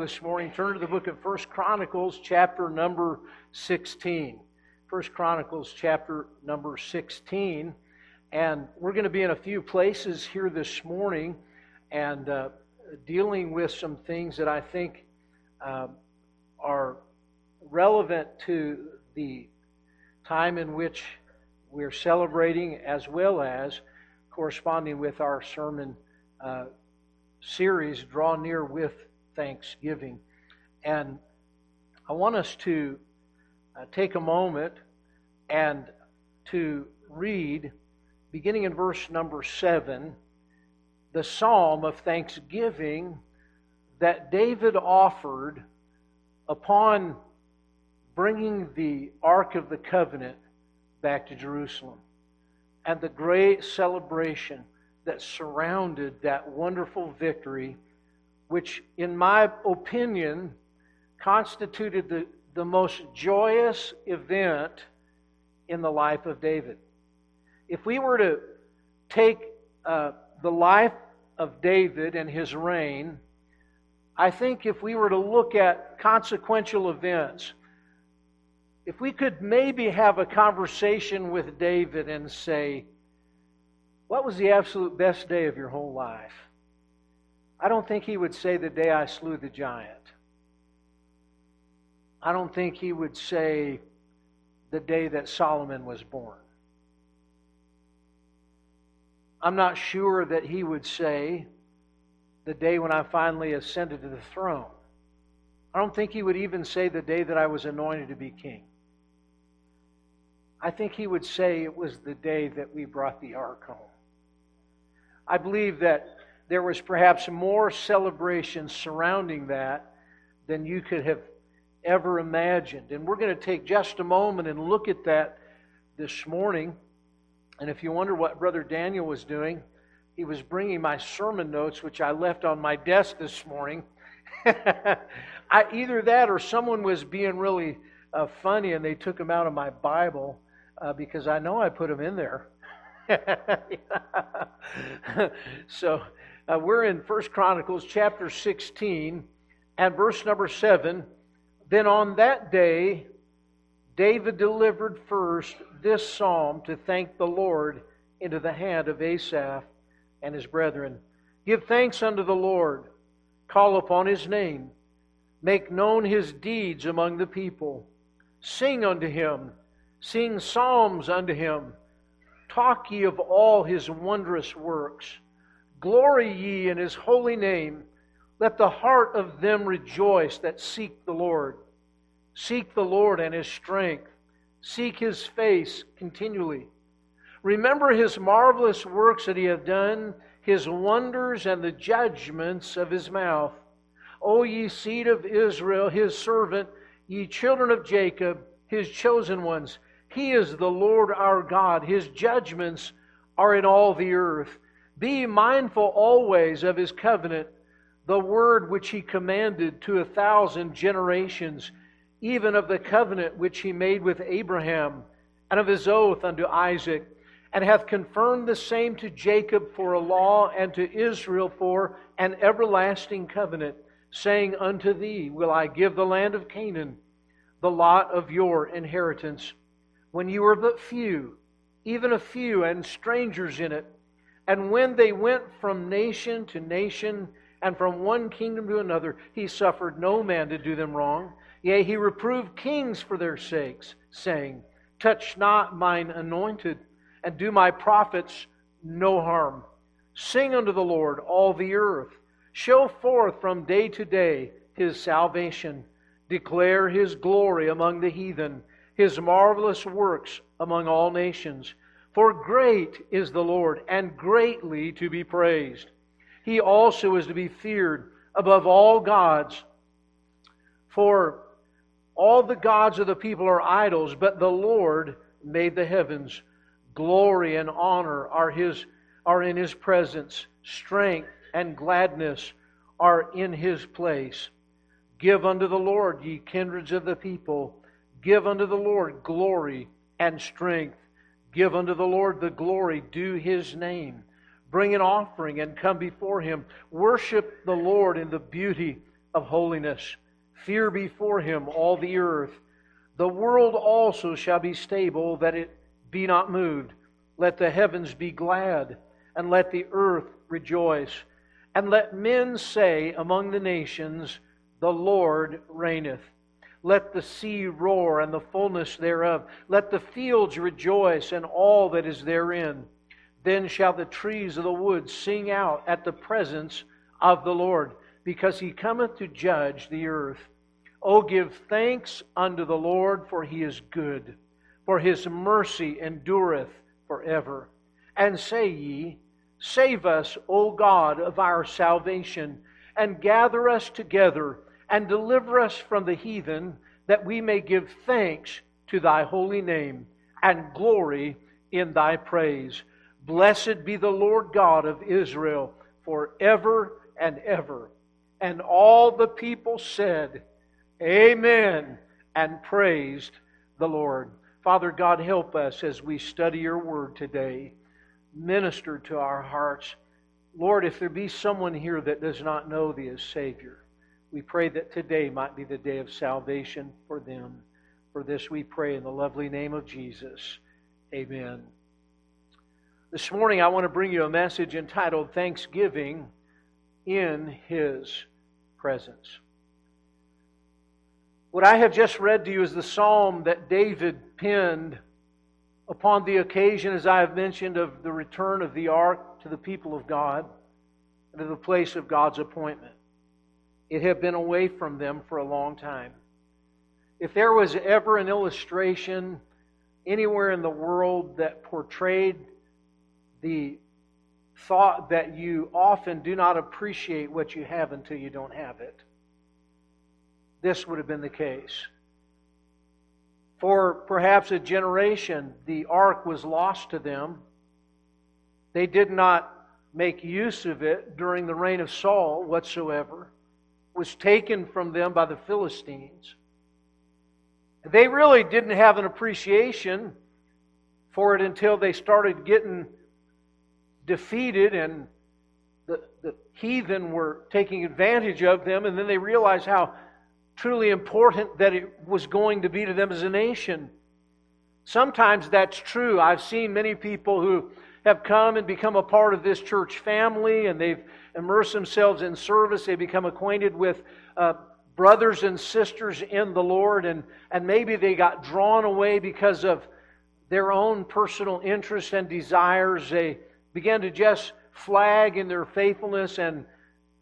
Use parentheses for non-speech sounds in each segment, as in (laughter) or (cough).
this morning, turn to the book of First Chronicles, chapter number 16. First Chronicles, chapter number 16. And we're going to be in a few places here this morning and uh, dealing with some things that I think uh, are relevant to the time in which we're celebrating, as well as corresponding with our sermon uh, series, Draw Near with thanksgiving. And I want us to uh, take a moment and to read, beginning in verse number 7, the psalm of thanksgiving that David offered upon bringing the Ark of the Covenant back to Jerusalem and the great celebration that surrounded that wonderful victory which, in my opinion, constituted the, the most joyous event in the life of David. If we were to take uh, the life of David and his reign, I think if we were to look at consequential events, if we could maybe have a conversation with David and say, What was the absolute best day of your whole life? I don't think he would say the day I slew the giant. I don't think he would say the day that Solomon was born. I'm not sure that he would say the day when I finally ascended to the throne. I don't think he would even say the day that I was anointed to be king. I think he would say it was the day that we brought the ark home. I believe that there was perhaps more celebration surrounding that than you could have ever imagined. And we're going to take just a moment and look at that this morning. And if you wonder what Brother Daniel was doing, he was bringing my sermon notes, which I left on my desk this morning. (laughs) I, either that or someone was being really uh, funny and they took them out of my Bible uh, because I know I put them in there. (laughs) so uh, we're in First Chronicles chapter 16 and verse number 7. Then on that day, David delivered first this psalm to thank the Lord into the hand of Asaph and his brethren. Give thanks unto the Lord, call upon his name, make known his deeds among the people. Sing unto him, sing psalms unto him, talk ye of all his wondrous works. Glory ye in his holy name. Let the heart of them rejoice that seek the Lord. Seek the Lord and his strength. Seek his face continually. Remember his marvelous works that he hath done, his wonders and the judgments of his mouth. O ye seed of Israel, his servant, ye children of Jacob, his chosen ones. He is the Lord our God. His judgments are in all the earth. Be mindful always of his covenant, the word which he commanded to a thousand generations, even of the covenant which he made with Abraham, and of his oath unto Isaac, and hath confirmed the same to Jacob for a law, and to Israel for an everlasting covenant, saying, Unto thee will I give the land of Canaan, the lot of your inheritance. When you were but few, even a few, and strangers in it, and when they went from nation to nation and from one kingdom to another, he suffered no man to do them wrong. Yea, he reproved kings for their sakes, saying, Touch not mine anointed, and do my prophets no harm. Sing unto the Lord, all the earth. Show forth from day to day his salvation. Declare his glory among the heathen, his marvelous works among all nations. For great is the Lord, and greatly to be praised. He also is to be feared above all gods. For all the gods of the people are idols, but the Lord made the heavens. Glory and honor are his are in his presence. Strength and gladness are in his place. Give unto the Lord, ye kindreds of the people. Give unto the Lord glory and strength. Give unto the Lord the glory due his name. Bring an offering and come before him. Worship the Lord in the beauty of holiness. Fear before him all the earth. The world also shall be stable, that it be not moved. Let the heavens be glad, and let the earth rejoice. And let men say among the nations, The Lord reigneth. Let the sea roar and the fullness thereof. Let the fields rejoice and all that is therein. Then shall the trees of the wood sing out at the presence of the Lord, because he cometh to judge the earth. O give thanks unto the Lord, for he is good, for his mercy endureth forever. And say ye, Save us, O God of our salvation, and gather us together, and deliver us from the heathen, that we may give thanks to thy holy name, and glory in thy praise. Blessed be the Lord God of Israel forever and ever. And all the people said, Amen, and praised the Lord. Father God, help us as we study your word today. Minister to our hearts. Lord, if there be someone here that does not know thee as Savior, we pray that today might be the day of salvation for them. For this we pray in the lovely name of Jesus. Amen. This morning I want to bring you a message entitled Thanksgiving in His Presence. What I have just read to you is the psalm that David penned upon the occasion, as I have mentioned, of the return of the ark to the people of God and to the place of God's appointment. It had been away from them for a long time. If there was ever an illustration anywhere in the world that portrayed the thought that you often do not appreciate what you have until you don't have it. This would have been the case. For perhaps a generation, the ark was lost to them. They did not make use of it during the reign of Saul whatsoever. Was taken from them by the Philistines. They really didn't have an appreciation for it until they started getting defeated and the, the heathen were taking advantage of them, and then they realized how truly important that it was going to be to them as a nation. Sometimes that's true. I've seen many people who have come and become a part of this church family, and they've immersed themselves in service. They become acquainted with uh, brothers and sisters in the Lord, and, and maybe they got drawn away because of their own personal interests and desires. They began to just flag in their faithfulness and,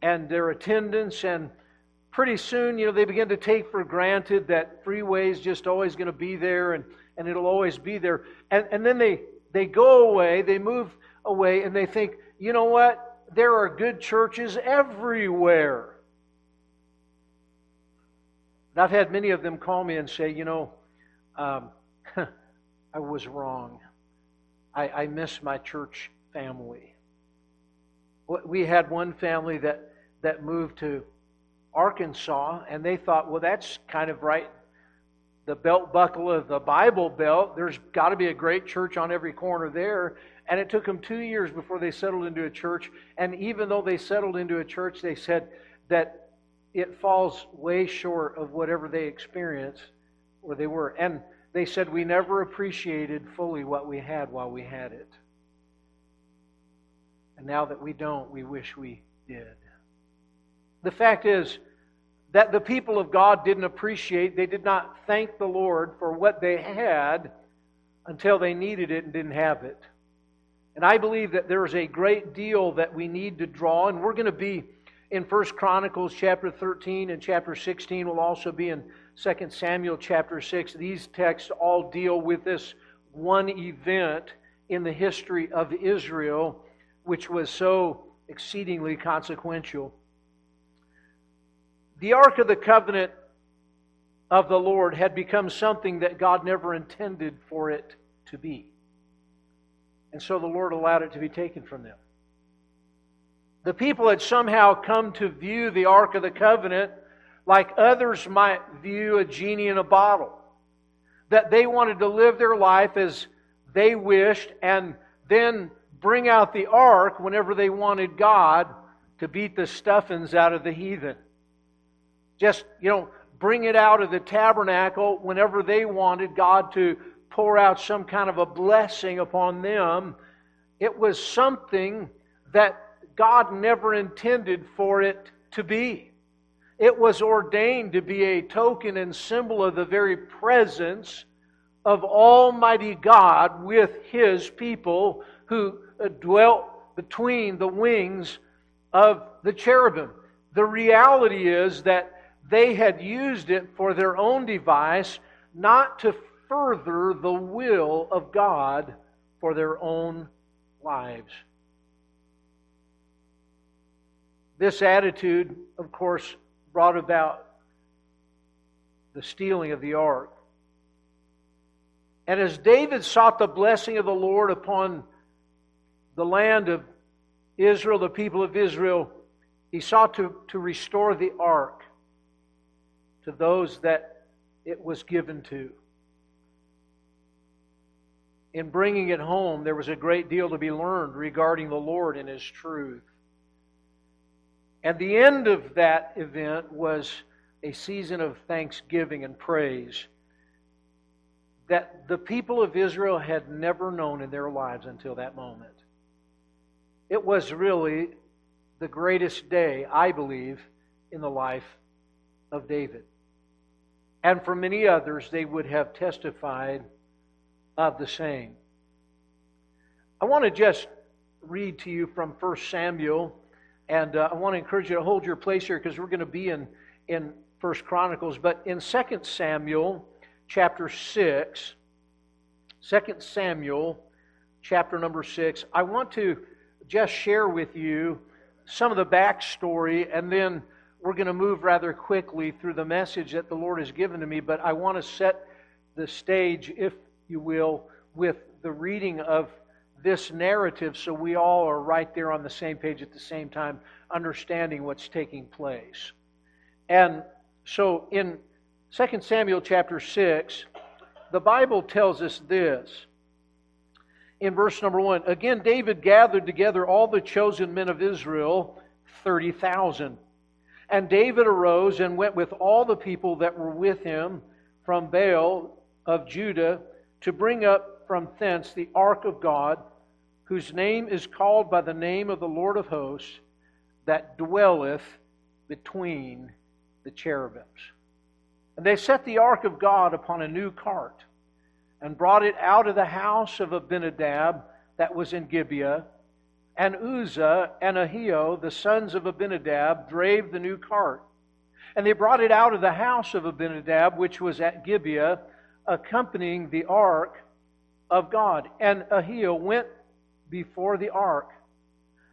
and their attendance. And pretty soon, you know, they begin to take for granted that freeway is just always going to be there and, and it'll always be there. And, and then they, they go away, they move away, and they think, you know what? There are good churches everywhere. And I've had many of them call me and say, you know, um, (laughs) I was wrong. I, I miss my church family. We had one family that, that moved to Arkansas, and they thought, well, that's kind of right. The belt buckle of the Bible Belt, there's got to be a great church on every corner there. And it took them two years before they settled into a church. And even though they settled into a church, they said that it falls way short of whatever they experienced where they were. And they said, we never appreciated fully what we had while we had it. And now that we don't, we wish we did. The fact is that the people of God didn't appreciate, they did not thank the Lord for what they had until they needed it and didn't have it. And I believe that there is a great deal that we need to draw, and we're going to be in First Chronicles chapter 13 and chapter 16. We'll also be in Second Samuel chapter 6. These texts all deal with this one event in the history of Israel which was so exceedingly consequential. The Ark of the Covenant of the Lord had become something that God never intended for it to be. And so the Lord allowed it to be taken from them. The people had somehow come to view the Ark of the Covenant like others might view a genie in a bottle. That they wanted to live their life as they wished and then bring out the ark whenever they wanted God to beat the stuffings out of the heathen. Just, you know, bring it out of the tabernacle whenever they wanted God to pour out some kind of a blessing upon them. It was something that God never intended for it to be. It was ordained to be a token and symbol of the very presence of Almighty God with His people who uh, dwelt between the wings of the cherubim. The reality is that they had used it for their own device, not to further the will of God for their own lives. This attitude, of course, brought about the stealing of the ark. And as David sought the blessing of the Lord upon the land of Israel, the people of Israel, he sought to, to restore the ark to those that it was given to. In bringing it home, there was a great deal to be learned regarding the Lord and His truth. And the end of that event was a season of thanksgiving and praise that the people of Israel had never known in their lives until that moment. It was really the greatest day, I believe, in the life of David. And for many others, they would have testified of the same. I want to just read to you from 1 Samuel, and uh, I want to encourage you to hold your place here because we're going to be in, in 1 Chronicles. But in 2 Samuel chapter 6, 2 Samuel chapter number 6, I want to just share with you some of the backstory and then we're going to move rather quickly through the message that the Lord has given to me, but I want to set the stage, if you will, with the reading of this narrative so we all are right there on the same page at the same time, understanding what's taking place. And so in 2 Samuel chapter 6, the Bible tells us this. In verse number 1, again, David gathered together all the chosen men of Israel, 30,000 and David arose and went with all the people that were with him from Baal of Judah to bring up from thence the ark of God, whose name is called by the name of the Lord of hosts, that dwelleth between the cherubims. And they set the ark of God upon a new cart, and brought it out of the house of Abinadab that was in Gibeah and Uzzah and Ahio, the sons of Abinadab, drave the new cart. And they brought it out of the house of Abinadab, which was at Gibeah, accompanying the ark of God. And Ahio went before the ark.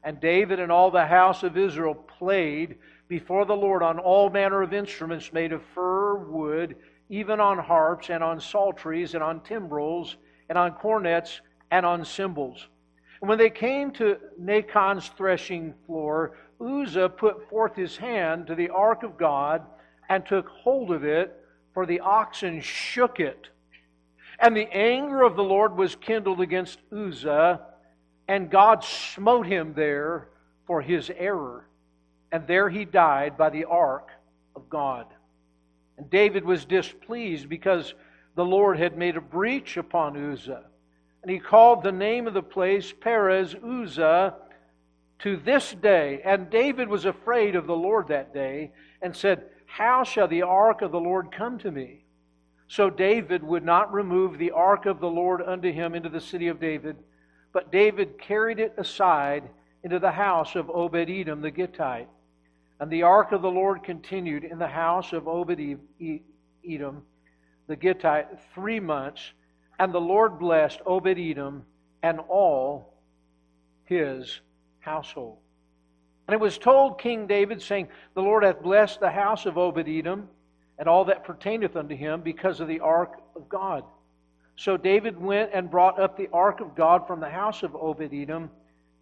And David and all the house of Israel played before the Lord on all manner of instruments made of fir wood, even on harps and on psalteries and on timbrels and on cornets and on cymbals. And when they came to Nachon's threshing floor, Uzzah put forth his hand to the ark of God and took hold of it, for the oxen shook it. And the anger of the Lord was kindled against Uzzah, and God smote him there for his error. And there he died by the ark of God. And David was displeased because the Lord had made a breach upon Uzzah. And he called the name of the place Perez Uzzah to this day. And David was afraid of the Lord that day and said, How shall the ark of the Lord come to me? So David would not remove the ark of the Lord unto him into the city of David, but David carried it aside into the house of Obed Edom the Gittite. And the ark of the Lord continued in the house of Obed Edom the Gittite three months. And the Lord blessed Obed Edom and all his household. And it was told King David, saying, The Lord hath blessed the house of Obed Edom and all that pertaineth unto him because of the ark of God. So David went and brought up the ark of God from the house of Obed Edom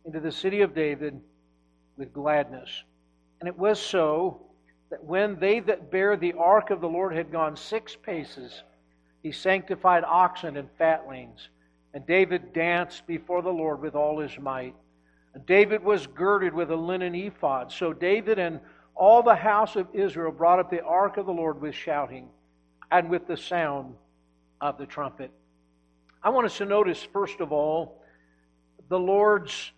into the city of David with gladness. And it was so that when they that bare the ark of the Lord had gone six paces, he sanctified oxen and fatlings. And David danced before the Lord with all his might. And David was girded with a linen ephod. So David and all the house of Israel brought up the ark of the Lord with shouting and with the sound of the trumpet. I want us to notice, first of all, the Lord's,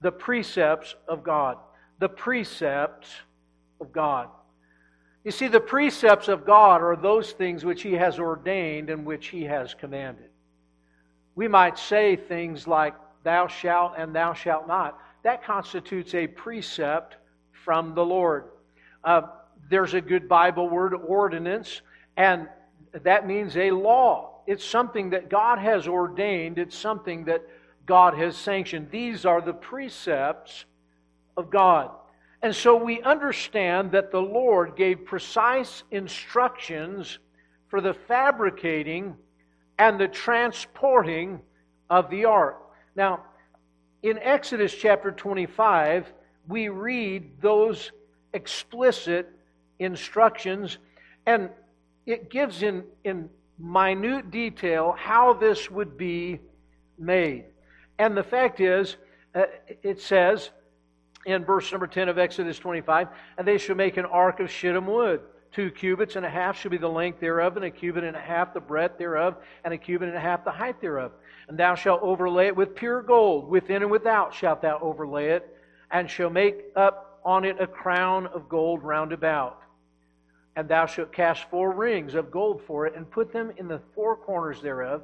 the precepts of God. The precepts of God. You see, the precepts of God are those things which He has ordained and which He has commanded. We might say things like, Thou shalt and thou shalt not. That constitutes a precept from the Lord. Uh, there's a good Bible word, ordinance, and that means a law. It's something that God has ordained, it's something that God has sanctioned. These are the precepts of God. And so we understand that the Lord gave precise instructions for the fabricating and the transporting of the ark. Now, in Exodus chapter 25, we read those explicit instructions, and it gives in, in minute detail how this would be made. And the fact is, uh, it says, in verse number 10 of Exodus 25, and they shall make an ark of shittim wood. Two cubits and a half shall be the length thereof, and a cubit and a half the breadth thereof, and a cubit and a half the height thereof. And thou shalt overlay it with pure gold, within and without shalt thou overlay it, and shall make up on it a crown of gold round about. And thou shalt cast four rings of gold for it, and put them in the four corners thereof.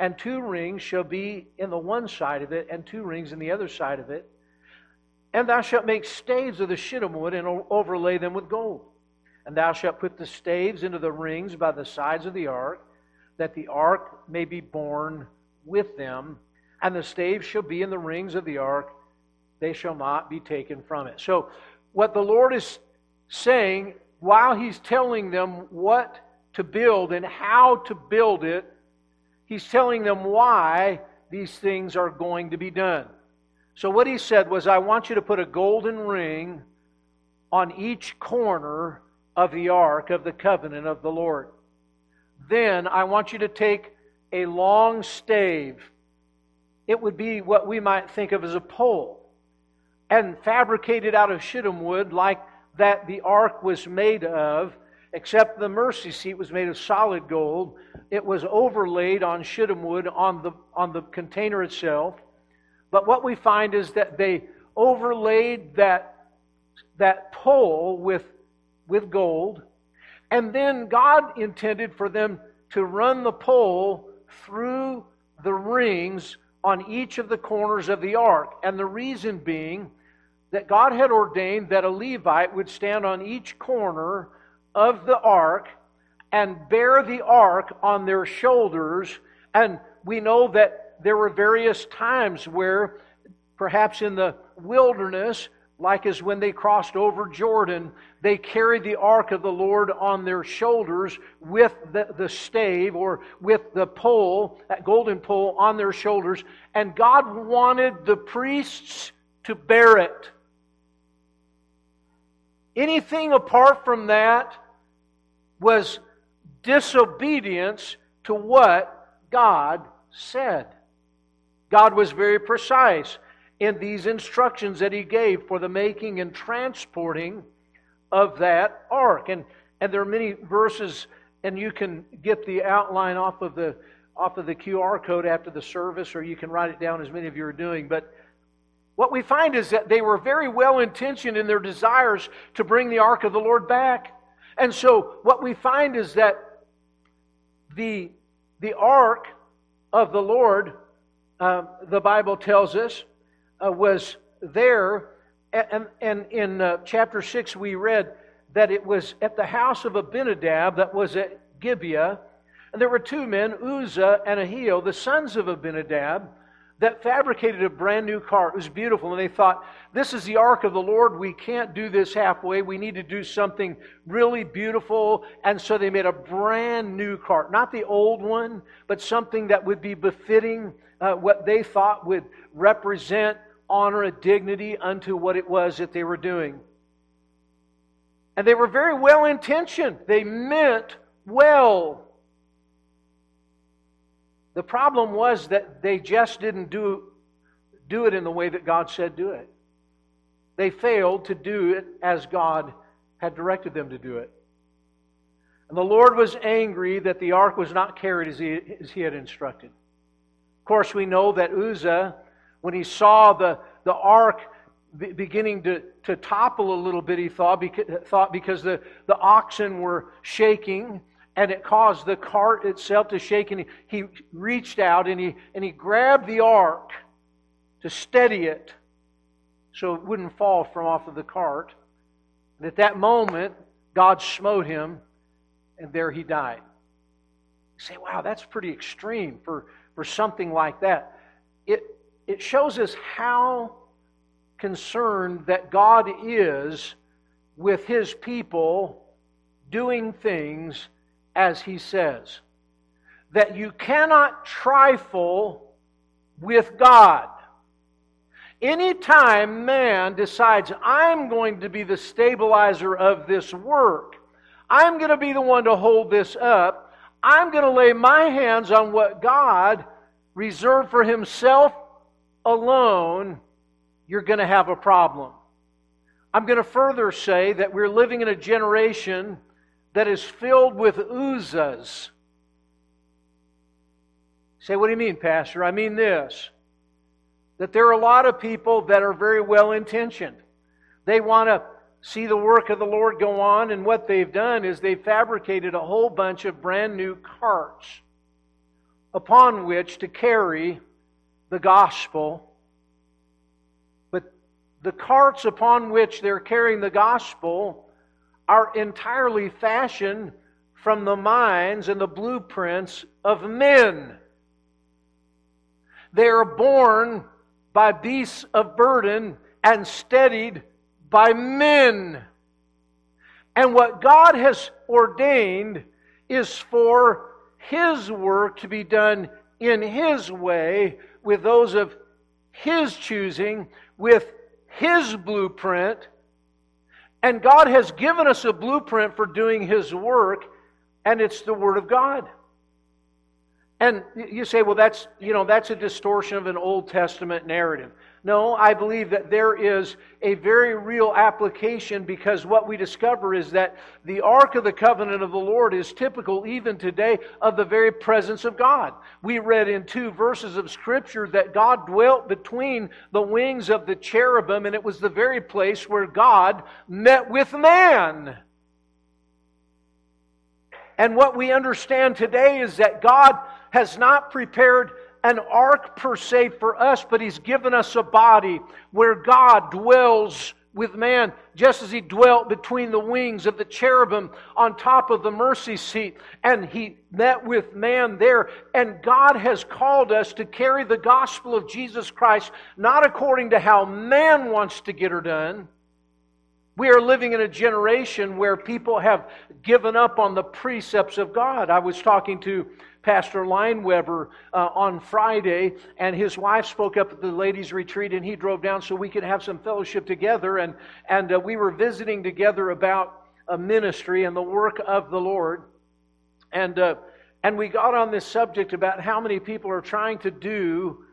And two rings shall be in the one side of it, and two rings in the other side of it and thou shalt make staves of the shittim wood and overlay them with gold. And thou shalt put the staves into the rings by the sides of the ark, that the ark may be borne with them. And the staves shall be in the rings of the ark, they shall not be taken from it. So, what the Lord is saying while He's telling them what to build and how to build it, He's telling them why these things are going to be done. So, what he said was, I want you to put a golden ring on each corner of the ark of the covenant of the Lord. Then I want you to take a long stave. It would be what we might think of as a pole, and fabricated out of shittim wood, like that the ark was made of, except the mercy seat was made of solid gold. It was overlaid on shittim wood on the, on the container itself. But what we find is that they overlaid that, that pole with, with gold, and then God intended for them to run the pole through the rings on each of the corners of the ark. And the reason being that God had ordained that a Levite would stand on each corner of the ark and bear the ark on their shoulders. And we know that there were various times where, perhaps in the wilderness, like as when they crossed over Jordan, they carried the ark of the Lord on their shoulders with the, the stave or with the pole, that golden pole on their shoulders, and God wanted the priests to bear it. Anything apart from that was disobedience to what God said. God was very precise in these instructions that He gave for the making and transporting of that ark. And, and there are many verses, and you can get the outline off of the off of the QR code after the service, or you can write it down as many of you are doing. But what we find is that they were very well intentioned in their desires to bring the ark of the Lord back. And so what we find is that the, the ark of the Lord uh, the Bible tells us, uh, was there. And, and in uh, chapter 6, we read that it was at the house of Abinadab that was at Gibeah. And there were two men, Uzzah and Ahio, the sons of Abinadab, that fabricated a brand new cart. It was beautiful. And they thought, this is the ark of the Lord. We can't do this halfway. We need to do something really beautiful. And so they made a brand new cart. Not the old one, but something that would be befitting uh, what they thought would represent honor and dignity unto what it was that they were doing. And they were very well intentioned, they meant well. The problem was that they just didn't do, do it in the way that God said do it. they failed to do it as God had directed them to do it. And the Lord was angry that the ark was not carried as he, as he had instructed. Of course, we know that Uzzah, when he saw the, the ark beginning to, to topple a little bit, he thought, because, thought because the, the oxen were shaking and it caused the cart itself to shake. And he, he reached out and he, and he grabbed the ark to steady it so it wouldn't fall from off of the cart. And at that moment, God smote him, and there he died. You say, wow, that's pretty extreme for, for something like that. It, it shows us how concerned that God is with his people doing things as he says. That you cannot trifle with God. Anytime man decides, I'm going to be the stabilizer of this work, I'm going to be the one to hold this up, I'm going to lay my hands on what God reserved for himself alone, you're going to have a problem. I'm going to further say that we're living in a generation that is filled with Uzzahs. Say, what do you mean, Pastor? I mean this that there are a lot of people that are very well intentioned. They want to see the work of the Lord go on, and what they've done is they've fabricated a whole bunch of brand new carts upon which to carry the gospel. But the carts upon which they're carrying the gospel are entirely fashioned from the minds and the blueprints of men. They are born by beasts of burden and steadied by men. And what God has ordained is for His work to be done in His way, with those of His choosing, with His blueprint. And God has given us a blueprint for doing His work, and it's the Word of God. And you say, well, that's, you know, that's a distortion of an Old Testament narrative. No, I believe that there is a very real application because what we discover is that the Ark of the Covenant of the Lord is typical even today of the very presence of God. We read in two verses of Scripture that God dwelt between the wings of the cherubim, and it was the very place where God met with man. And what we understand today is that God has not prepared an ark per se for us, but He's given us a body where God dwells with man, just as He dwelt between the wings of the cherubim on top of the mercy seat. And He met with man there. And God has called us to carry the gospel of Jesus Christ, not according to how man wants to get her done. We are living in a generation where people have given up on the precepts of God. I was talking to Pastor Lineweber uh, on Friday, and his wife spoke up at the ladies' retreat, and he drove down so we could have some fellowship together. And, and uh, we were visiting together about a ministry and the work of the Lord. And, uh, and we got on this subject about how many people are trying to do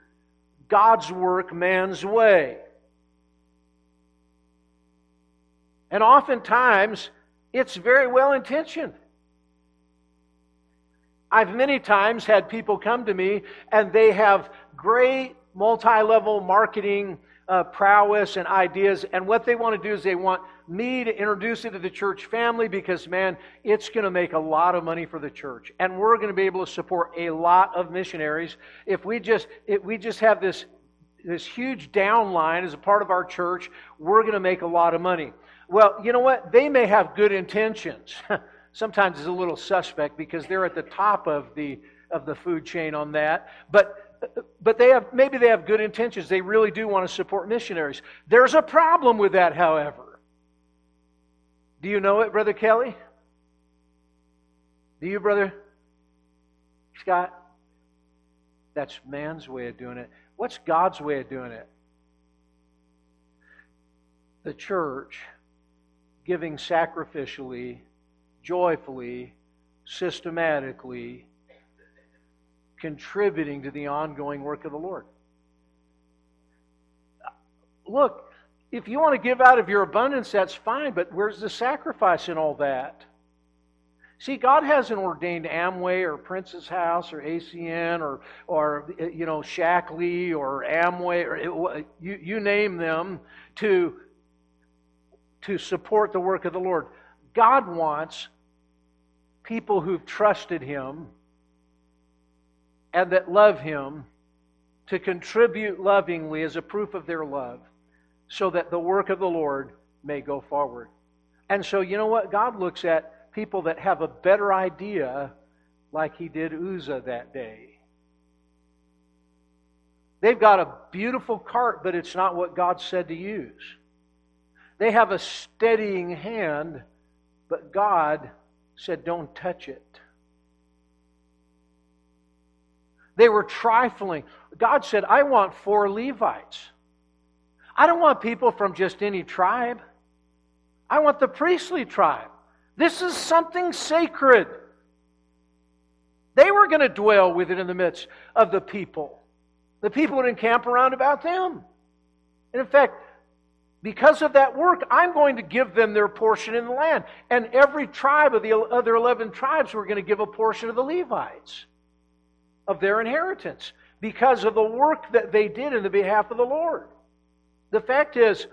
God's work man's way. And oftentimes, it's very well intentioned. I've many times had people come to me and they have great multi level marketing uh, prowess and ideas. And what they want to do is they want me to introduce it to the church family because, man, it's going to make a lot of money for the church. And we're going to be able to support a lot of missionaries if we just, if we just have this, this huge downline as a part of our church. We're going to make a lot of money. Well, you know what? They may have good intentions. (laughs) sometimes is a little suspect because they're at the top of the of the food chain on that. But but they have maybe they have good intentions. They really do want to support missionaries. There's a problem with that, however. Do you know it, Brother Kelly? Do you, Brother Scott? That's man's way of doing it. What's God's way of doing it? The church giving sacrificially joyfully, systematically contributing to the ongoing work of the Lord. Look, if you want to give out of your abundance, that's fine, but where's the sacrifice in all that? See, God hasn't ordained Amway or Princess House or ACN or, or you know, Shaklee or Amway or you, you name them to, to support the work of the Lord. God wants people who've trusted Him and that love Him to contribute lovingly as a proof of their love so that the work of the Lord may go forward. And so, you know what? God looks at people that have a better idea, like he did Uzzah that day. They've got a beautiful cart, but it's not what God said to use. They have a steadying hand, but God said, don't touch it. They were trifling. God said, I want four Levites. I don't want people from just any tribe. I want the priestly tribe. This is something sacred. They were going to dwell with it in the midst of the people. The people would encamp around about them. And in fact, because of that work, I'm going to give them their portion in the land. And every tribe of the other 11 tribes were going to give a portion of the Levites, of their inheritance, because of the work that they did in the behalf of the Lord. The fact is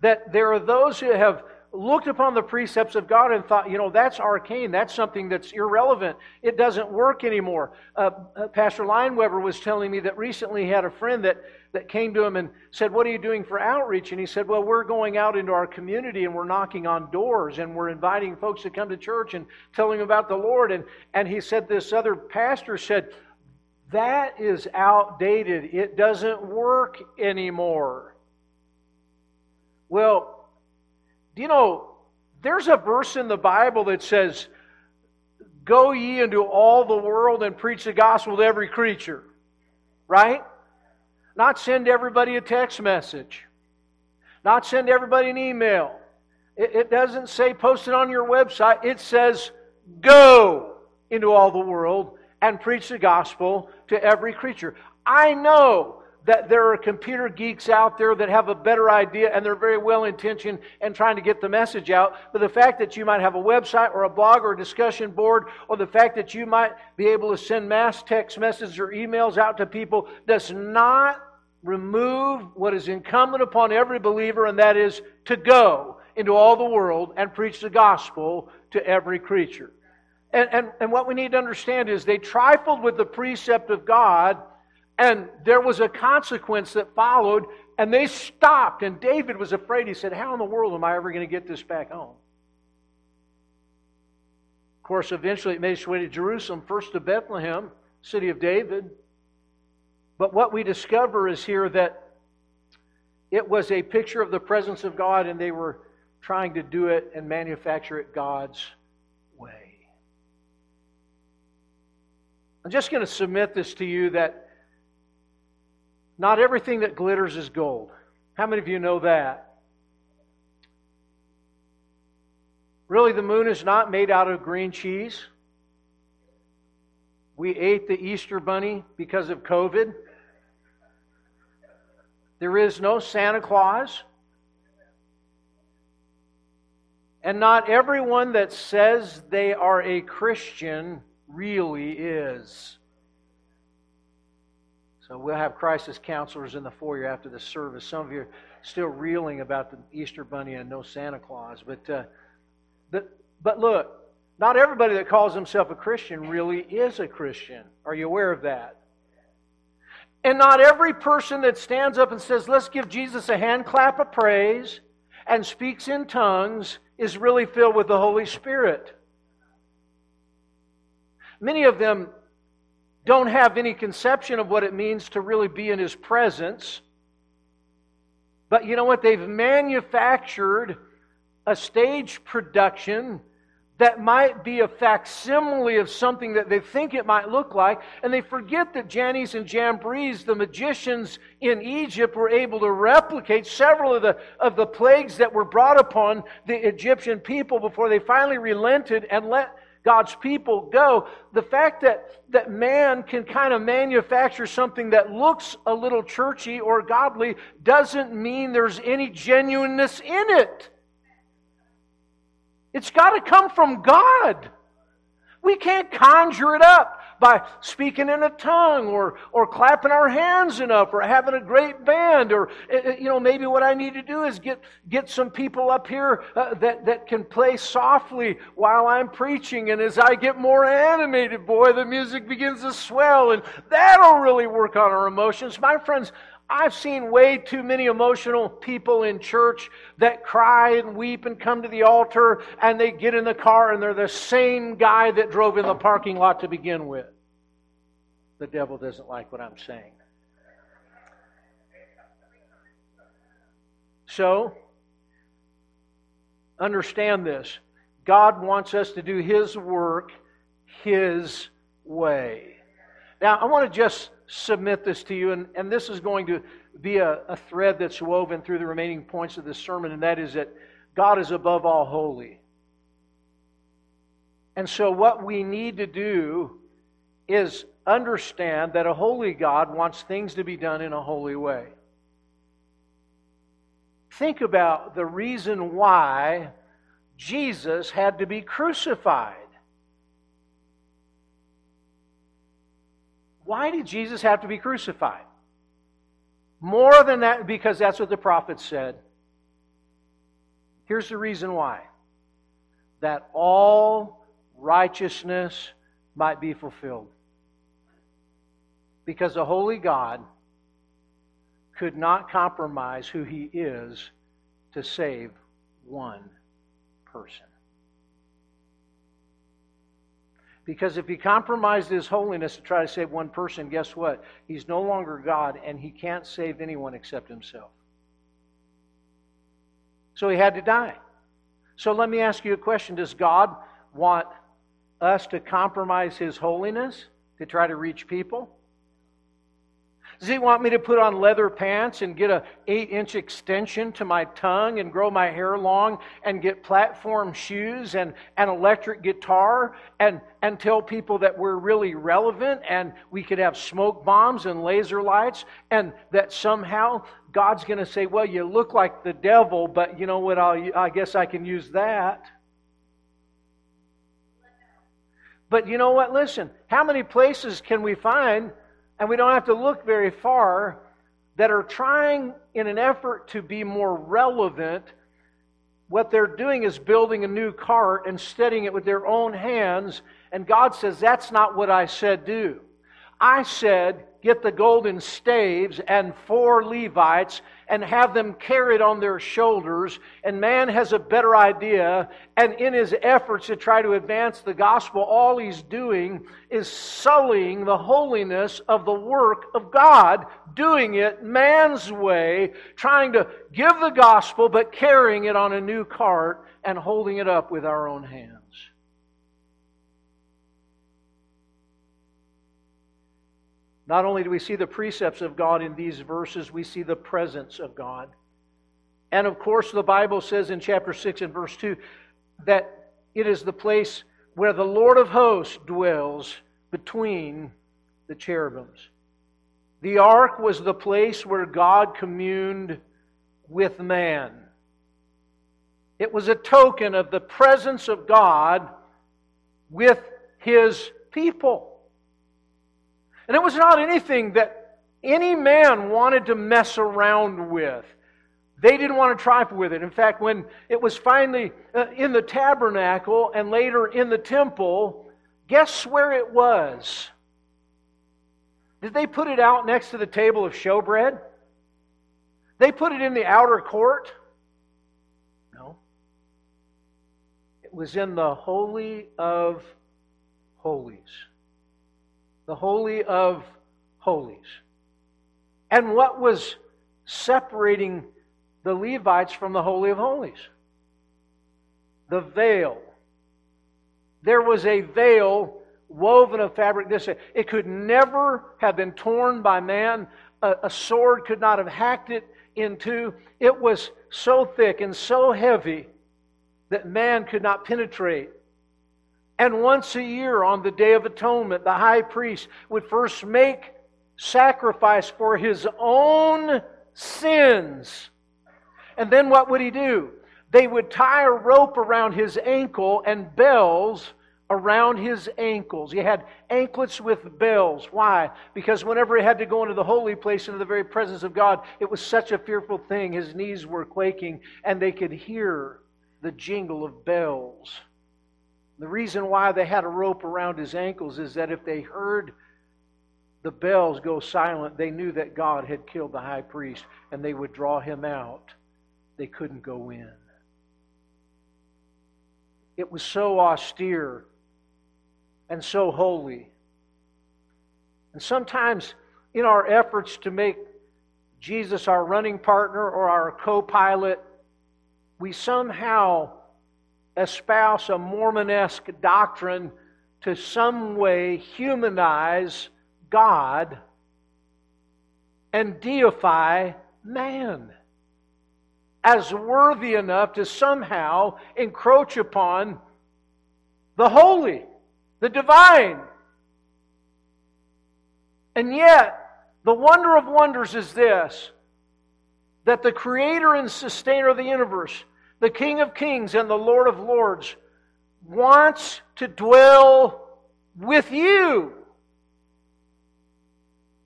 that there are those who have looked upon the precepts of God and thought, you know, that's arcane. That's something that's irrelevant. It doesn't work anymore. Uh, uh, Pastor Lineweber was telling me that recently he had a friend that, that came to him and said, What are you doing for outreach? And he said, Well, we're going out into our community and we're knocking on doors and we're inviting folks to come to church and telling them about the Lord. And, and he said, This other pastor said, That is outdated. It doesn't work anymore. Well, do you know, there's a verse in the Bible that says, Go ye into all the world and preach the gospel to every creature. Right? Not send everybody a text message. Not send everybody an email. It, it doesn't say post it on your website. It says go into all the world and preach the gospel to every creature. I know that there are computer geeks out there that have a better idea and they're very well intentioned and trying to get the message out. But the fact that you might have a website or a blog or a discussion board, or the fact that you might be able to send mass text messages or emails out to people does not remove what is incumbent upon every believer, and that is to go into all the world and preach the gospel to every creature. And, and, and what we need to understand is they trifled with the precept of God and there was a consequence that followed, and they stopped. And David was afraid. He said, How in the world am I ever going to get this back home? Of course, eventually it made its way to Jerusalem, first to Bethlehem, city of David. But what we discover is here that it was a picture of the presence of God, and they were trying to do it and manufacture it God's way. I'm just going to submit this to you that not everything that glitters is gold. How many of you know that? Really, the moon is not made out of green cheese. We ate the Easter bunny because of COVID. There is no Santa Claus. And not everyone that says they are a Christian really is. So we'll have crisis counselors in the foyer after the service. Some of you are still reeling about the Easter Bunny and no Santa Claus. But, uh, but, but look, not everybody that calls himself a Christian really is a Christian. Are you aware of that? And not every person that stands up and says, let's give Jesus a hand clap of praise and speaks in tongues is really filled with the Holy Spirit. Many of them don't have any conception of what it means to really be in His presence. But you know what? They've manufactured a stage production that might be a facsimile of something that they think it might look like, and they forget that Jannes and Jambres, the magicians in Egypt, were able to replicate several of the, of the plagues that were brought upon the Egyptian people before they finally relented and let God's people go. The fact that, that man can kind of manufacture something that looks a little churchy or godly doesn't mean there's any genuineness in it. It's got to come from God. We can't conjure it up by speaking in a tongue or, or clapping our hands enough or having a great band or, eh, eh, you know, maybe what I need to do is get, get some people up here uh, that, that can play softly while I'm preaching. And as I get more animated, boy, the music begins to swell and that'll really work on our emotions. My friends, I've seen way too many emotional people in church that cry and weep and come to the altar and they get in the car and they're the same guy that drove in the parking lot to begin with. The devil doesn't like what I'm saying. So, understand this God wants us to do His work His way. Now, I want to just submit this to you, and, and this is going to be a, a thread that's woven through the remaining points of this sermon, and that is that God is above all holy. And so, what we need to do is understand that a holy God wants things to be done in a holy way. Think about the reason why Jesus had to be crucified. Why did Jesus have to be crucified? More than that, because that's what the prophets said. Here's the reason why that all righteousness might be fulfilled. Because a holy God could not compromise who he is to save one person. Because if he compromised his holiness to try to save one person, guess what? He's no longer God and he can't save anyone except himself. So he had to die. So let me ask you a question Does God want us to compromise his holiness to try to reach people? Does he want me to put on leather pants and get a 8 inch extension to my tongue and grow my hair long and get platform shoes and an electric guitar and, and tell people that we're really relevant and we could have smoke bombs and laser lights and that somehow God's going to say, Well, you look like the devil, but you know what? I'll, I guess I can use that. But you know what? Listen, how many places can we find and we don't have to look very far, that are trying in an effort to be more relevant. What they're doing is building a new cart and steadying it with their own hands. And God says, That's not what I said do. I said, Get the golden staves and four Levites and have them carried on their shoulders. And man has a better idea. And in his efforts to try to advance the gospel, all he's doing is sullying the holiness of the work of God, doing it man's way, trying to give the gospel, but carrying it on a new cart and holding it up with our own hands. Not only do we see the precepts of God in these verses, we see the presence of God. And of course, the Bible says in chapter 6 and verse 2 that it is the place where the Lord of hosts dwells between the cherubims. The ark was the place where God communed with man. It was a token of the presence of God with his people. And it was not anything that any man wanted to mess around with. They didn't want to trifle with it. In fact, when it was finally uh, in the tabernacle and later in the temple, guess where it was? Did they put it out next to the table of showbread? They put it in the outer court? No. It was in the Holy of Holies the Holy of Holies. And what was separating the Levites from the Holy of Holies? The veil. There was a veil woven of fabric. This it could never have been torn by man. A, a sword could not have hacked it in two. It was so thick and so heavy that man could not penetrate And once a year, on the Day of Atonement, the high priest would first make sacrifice for his own sins. And then what would he do? They would tie a rope around his ankle and bells around his ankles. He had anklets with bells. Why? Because whenever he had to go into the holy place, into the very presence of God, it was such a fearful thing. His knees were quaking, and they could hear the jingle of bells. The reason why they had a rope around his ankles is that if they heard the bells go silent, they knew that God had killed the high priest, and they would draw him out. They couldn't go in. It was so austere and so holy. And sometimes, in our efforts to make Jesus our running partner or our co pilot, we somehow espouse a Mormonesque doctrine to some way humanize God and deify man as worthy enough to somehow encroach upon the holy the divine. And yet, the wonder of wonders is this that the creator and sustainer of the universe, the King of kings and the Lord of lords, wants to dwell with you.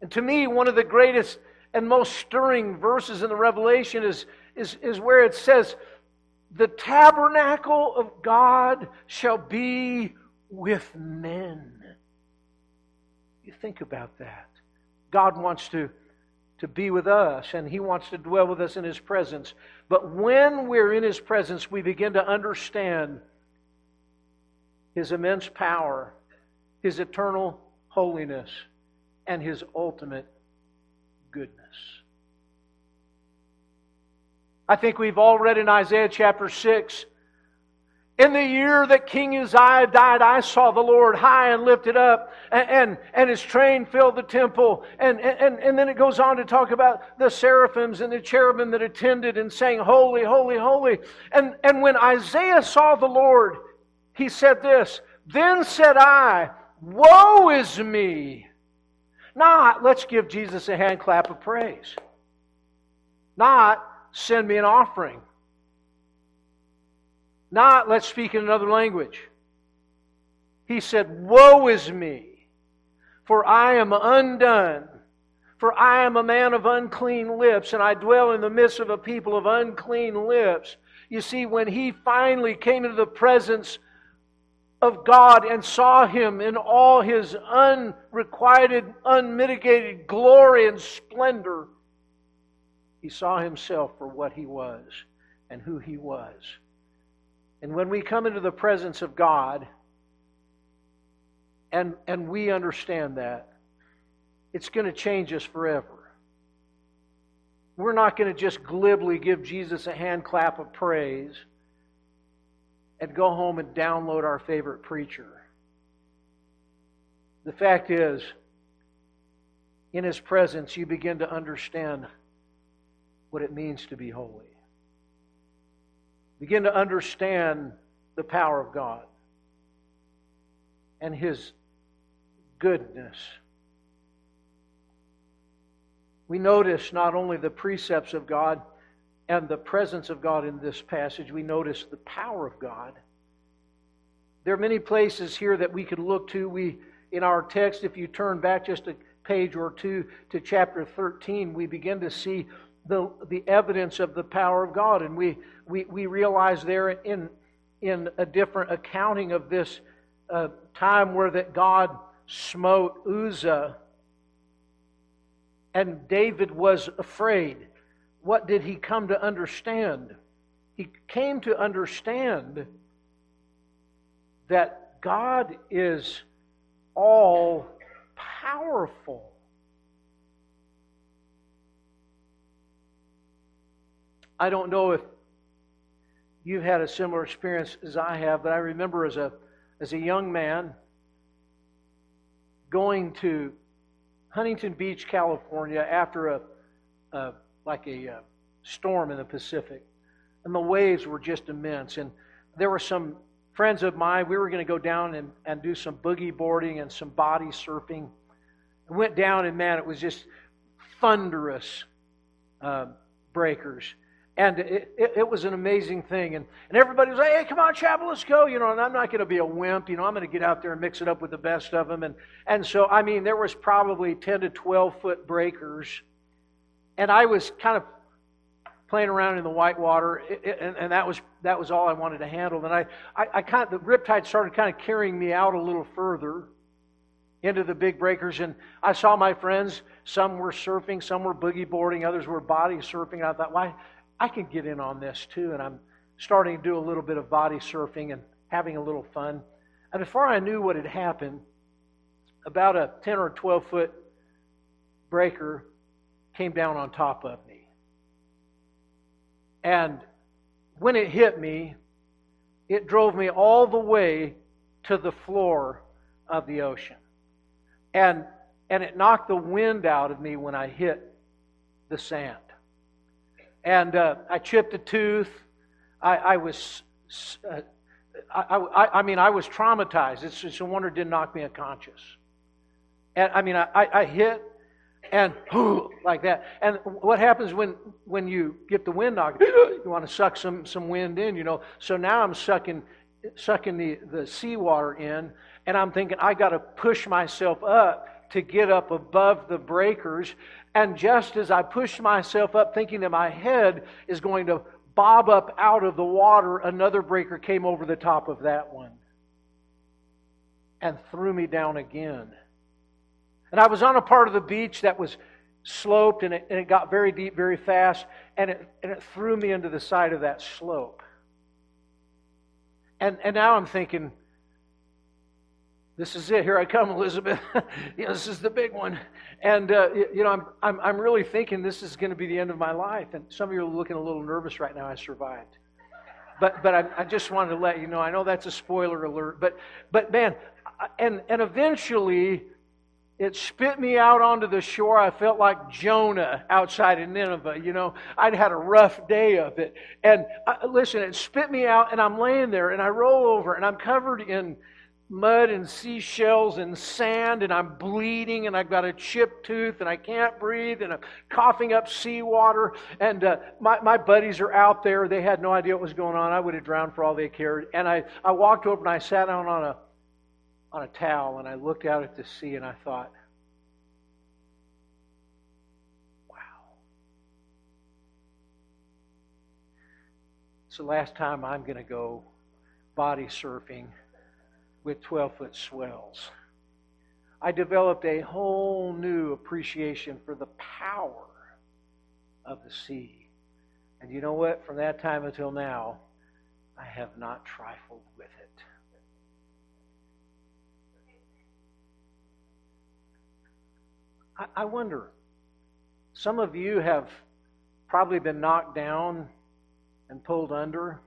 And to me, one of the greatest and most stirring verses in the Revelation is, is, is where it says, The tabernacle of God shall be with men. You think about that. God wants to, to be with us, and He wants to dwell with us in His presence. But when we're in His presence, we begin to understand His immense power, His eternal holiness, and His ultimate goodness. I think we've all read in Isaiah chapter 6 in the year that King Uzziah died, I saw the Lord high and lifted up, and, and, and, his train filled the temple. And, and, and then it goes on to talk about the seraphims and the cherubim that attended and saying, Holy, holy, holy. And, and when Isaiah saw the Lord, he said this Then said I, Woe is me! Not, let's give Jesus a hand clap of praise. Not, send me an offering. Not, let's speak in another language. He said, Woe is me, for I am undone. For I am a man of unclean lips, and I dwell in the midst of a people of unclean lips. You see, when he finally came into the presence of God and saw him in all his unrequited, unmitigated glory and splendor, he saw himself for what he was and who he was. And when we come into the presence of God, and, and we understand that, it's going to change us forever. We're not going to just glibly give Jesus a hand clap of praise and go home and download our favorite preacher. The fact is, in His presence, you begin to understand what it means to be holy begin to understand the power of God and His goodness. We notice not only the precepts of God and the presence of God in this passage, we notice the power of God. There are many places here that we could look to. We in our text, if you turn back just a page or two to chapter 13, we begin to see the, the evidence of the power of God. And we, we, we realize there in, in a different accounting of this uh, time where that God smote Uzzah and David was afraid. What did he come to understand? He came to understand that God is all powerful. I don't know if you've had a similar experience as I have, but I remember as a as a young man going to Huntington Beach, California, after a, a like a, a storm in the Pacific, and the waves were just immense, and there were some friends of mine, we were going to go down and, and do some boogie boarding and some body surfing. I went down, and man, it was just thunderous uh, breakers. And it, it, it, was an amazing thing. And, and everybody was like, hey, come on, Chapel, let's go. You know, and I'm not going to be a wimp. You know, I'm going to get out there and mix it up with the best of them. And, and so, I mean, there was probably 10 to 12 foot breakers. And I was kind of playing around in the white water, and, and that was that was all I wanted to handle. And I, I, I kind of, the riptide started kind of carrying me out a little further into the big breakers, and I saw my friends. Some were surfing, some were boogie boarding, others were body surfing. And I thought, why? I can get in on this too. And I'm starting to do a little bit of body surfing and having a little fun. And before I knew what had happened, about a 10 or 12 foot breaker came down on top of me. And when it hit me, it drove me all the way to the floor of the ocean. And, and it knocked the wind out of me when I hit the sand. And uh, I chipped a tooth. I, I was, uh, I, I, I, mean, I was traumatized. It's, it's a wonder it didn't knock me unconscious. And I mean, I, I hit and (gasps) like that. And what happens when when you get the wind knocked? You want to suck some some wind in, you know. So now I'm sucking sucking the the seawater in, and I'm thinking I got to push myself up to get up above the breakers. And just as I push myself up, thinking that my head is going to bob up out of the water, another breaker came over the top of that one and threw me down again. And I was on a part of the beach that was sloped and it, and it got very deep very fast, and it, and it threw me into the side of that slope. And, and now I'm thinking, this is it. Here I come, Elizabeth. (laughs) you know, this is the big one. And, uh, you know, I'm, I'm, I'm really thinking this is going to be the end of my life. And some of you are looking a little nervous right now. I survived. But, but I, I just wanted to let you know. I know that's a spoiler alert. But, but man, and, and eventually it spit me out onto the shore. I felt like Jonah outside of Nineveh. You know, I'd had a rough day of it. And uh, listen, it spit me out, and I'm laying there, and I roll over, and I'm covered in mud and seashells and sand, and I'm bleeding, and I've got a chipped tooth, and I can't breathe, and I'm coughing up seawater. And uh, my, my buddies are out there. They had no idea what was going on. I would have drowned for all they cared. And I, I walked over and I sat down on a on a towel and I looked out at the sea and I thought, wow. It's the last time I'm going to go body surfing with 12 foot swells. I developed a whole new appreciation for the power of the sea. And you know what? From that time until now, I have not trifled with it. I, I wonder, some of you have probably been knocked down and pulled under,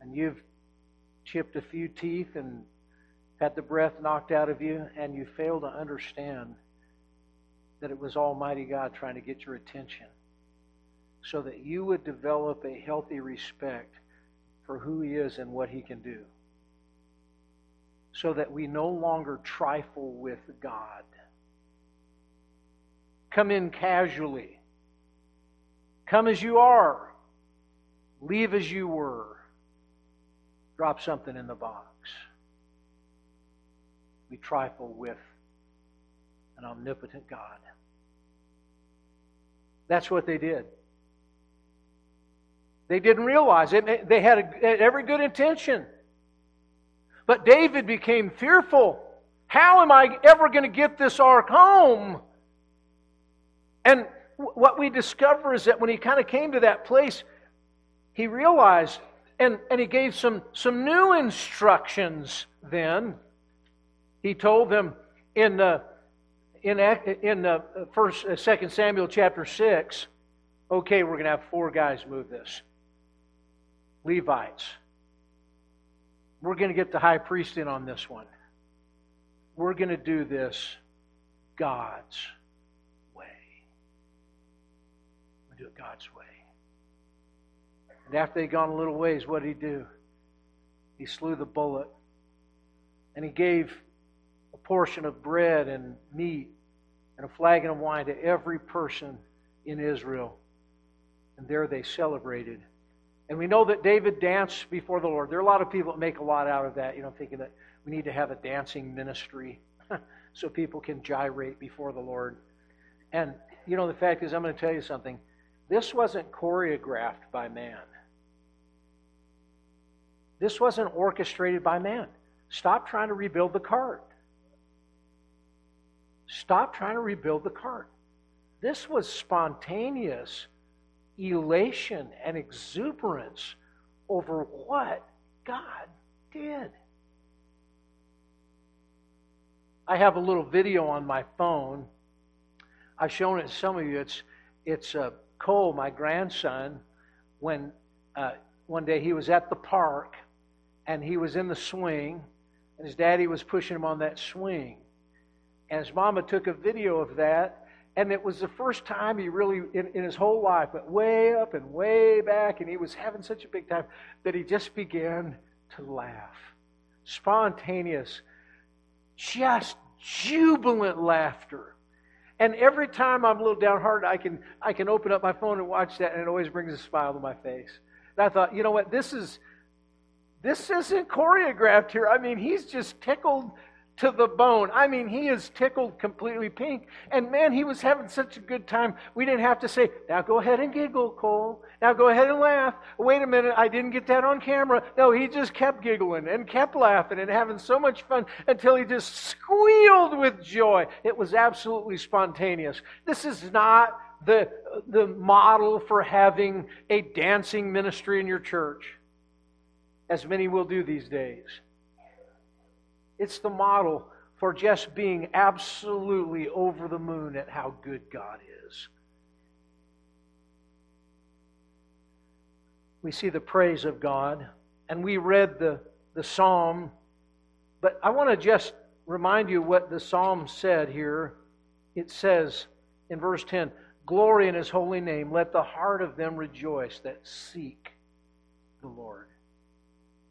and you've chipped a few teeth and had the breath knocked out of you, and you fail to understand that it was Almighty God trying to get your attention so that you would develop a healthy respect for who He is and what He can do. So that we no longer trifle with God Come in casually. Come as you are. Leave as you were. Drop something in the box. We trifle with an omnipotent God. That's what they did. They didn't realize it. They had, a, every good intention. But David became fearful. How am I ever going to get this ark home? And what we discover is that when he kind of came to that place, he realized and, and he gave some, some new instructions then. He told them in, uh, in, in uh, first, uh, 2 Samuel chapter 6, okay, we're going to have four guys move this. Levites. We're going to get the high priest in on this one. We're going to do this God's way. We do it God's way. And after they'd gone a little ways, what did he do? He slew the bullock. And he gave a portion of bread and meat and a flagon of wine to every person in Israel. And there they celebrated. And we know that David danced before the Lord. There are a lot of people that make a lot out of that, you know, thinking that we need to have a dancing ministry (laughs) so people can gyrate before the Lord. And, you know, the fact is, I'm going to tell you something. This wasn't choreographed by man. This wasn't orchestrated by man. Stop trying to rebuild the cart. Stop trying to rebuild the cart. This was spontaneous elation and exuberance over what God did. I have a little video on my phone. I've shown it to some of you. It's it's uh, Cole, my grandson, when uh, one day he was at the park and he was in the swing, and his daddy was pushing him on that swing, and his mama took a video of that, and it was the first time he really, in, in his whole life, went way up and way back, and he was having such a big time that he just began to laugh. Spontaneous, just jubilant laughter. And every time I'm a little downhearted, I can I can open up my phone and watch that, and it always brings a smile to my face. And I thought, you know what, this is this isn't choreographed here. I mean, he's just tickled to the bone. I mean, he is tickled completely pink. And man, he was having such a good time. We didn't have to say, now go ahead and giggle, Cole. Now go ahead and laugh. Wait a minute, I didn't get that on camera. No, he just kept giggling and kept laughing and having so much fun until he just squealed with joy. It was absolutely spontaneous. This is not the, the model for having a dancing ministry in your church, as many will do these days. It's the model for just being absolutely over the moon at how good God is. We see the praise of God, and we read the, the psalm, but I want to just remind you what the psalm said here. It says in verse 10 Glory in his holy name, let the heart of them rejoice that seek the Lord.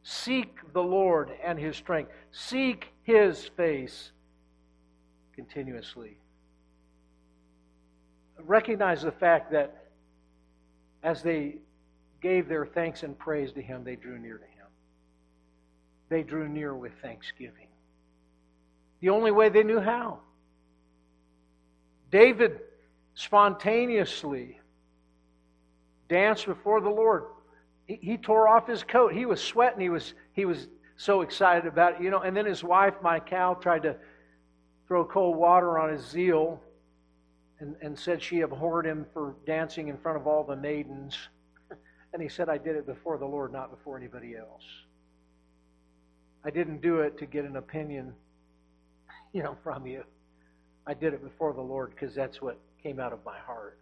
Seek the Lord and his strength. Seek his face continuously. Recognize the fact that as they gave their thanks and praise to him, they drew near to him. They drew near with thanksgiving. The only way they knew how. David spontaneously danced before the Lord he, he tore off his coat. He was sweating. He was, he was so excited about it, you know. And then his wife, Michal, tried to throw cold water on his zeal and, and said she abhorred him for dancing in front of all the maidens. And he said, I did it before the Lord, not before anybody else. I didn't do it to get an opinion, (laughs) you know, from you. I did it before the Lord because that's what came out of my heart.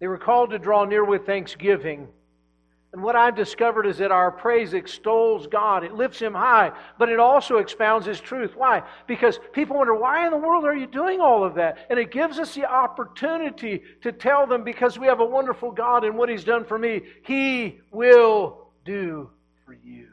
They were called to draw near with thanksgiving and what I've discovered is that our praise extols God, it lifts Him high, but it also expounds His truth. Why? Because people wonder, why in the world are you doing all of that? And it gives us the opportunity to tell them, because we have a wonderful God and what He's done for me, He will do for you.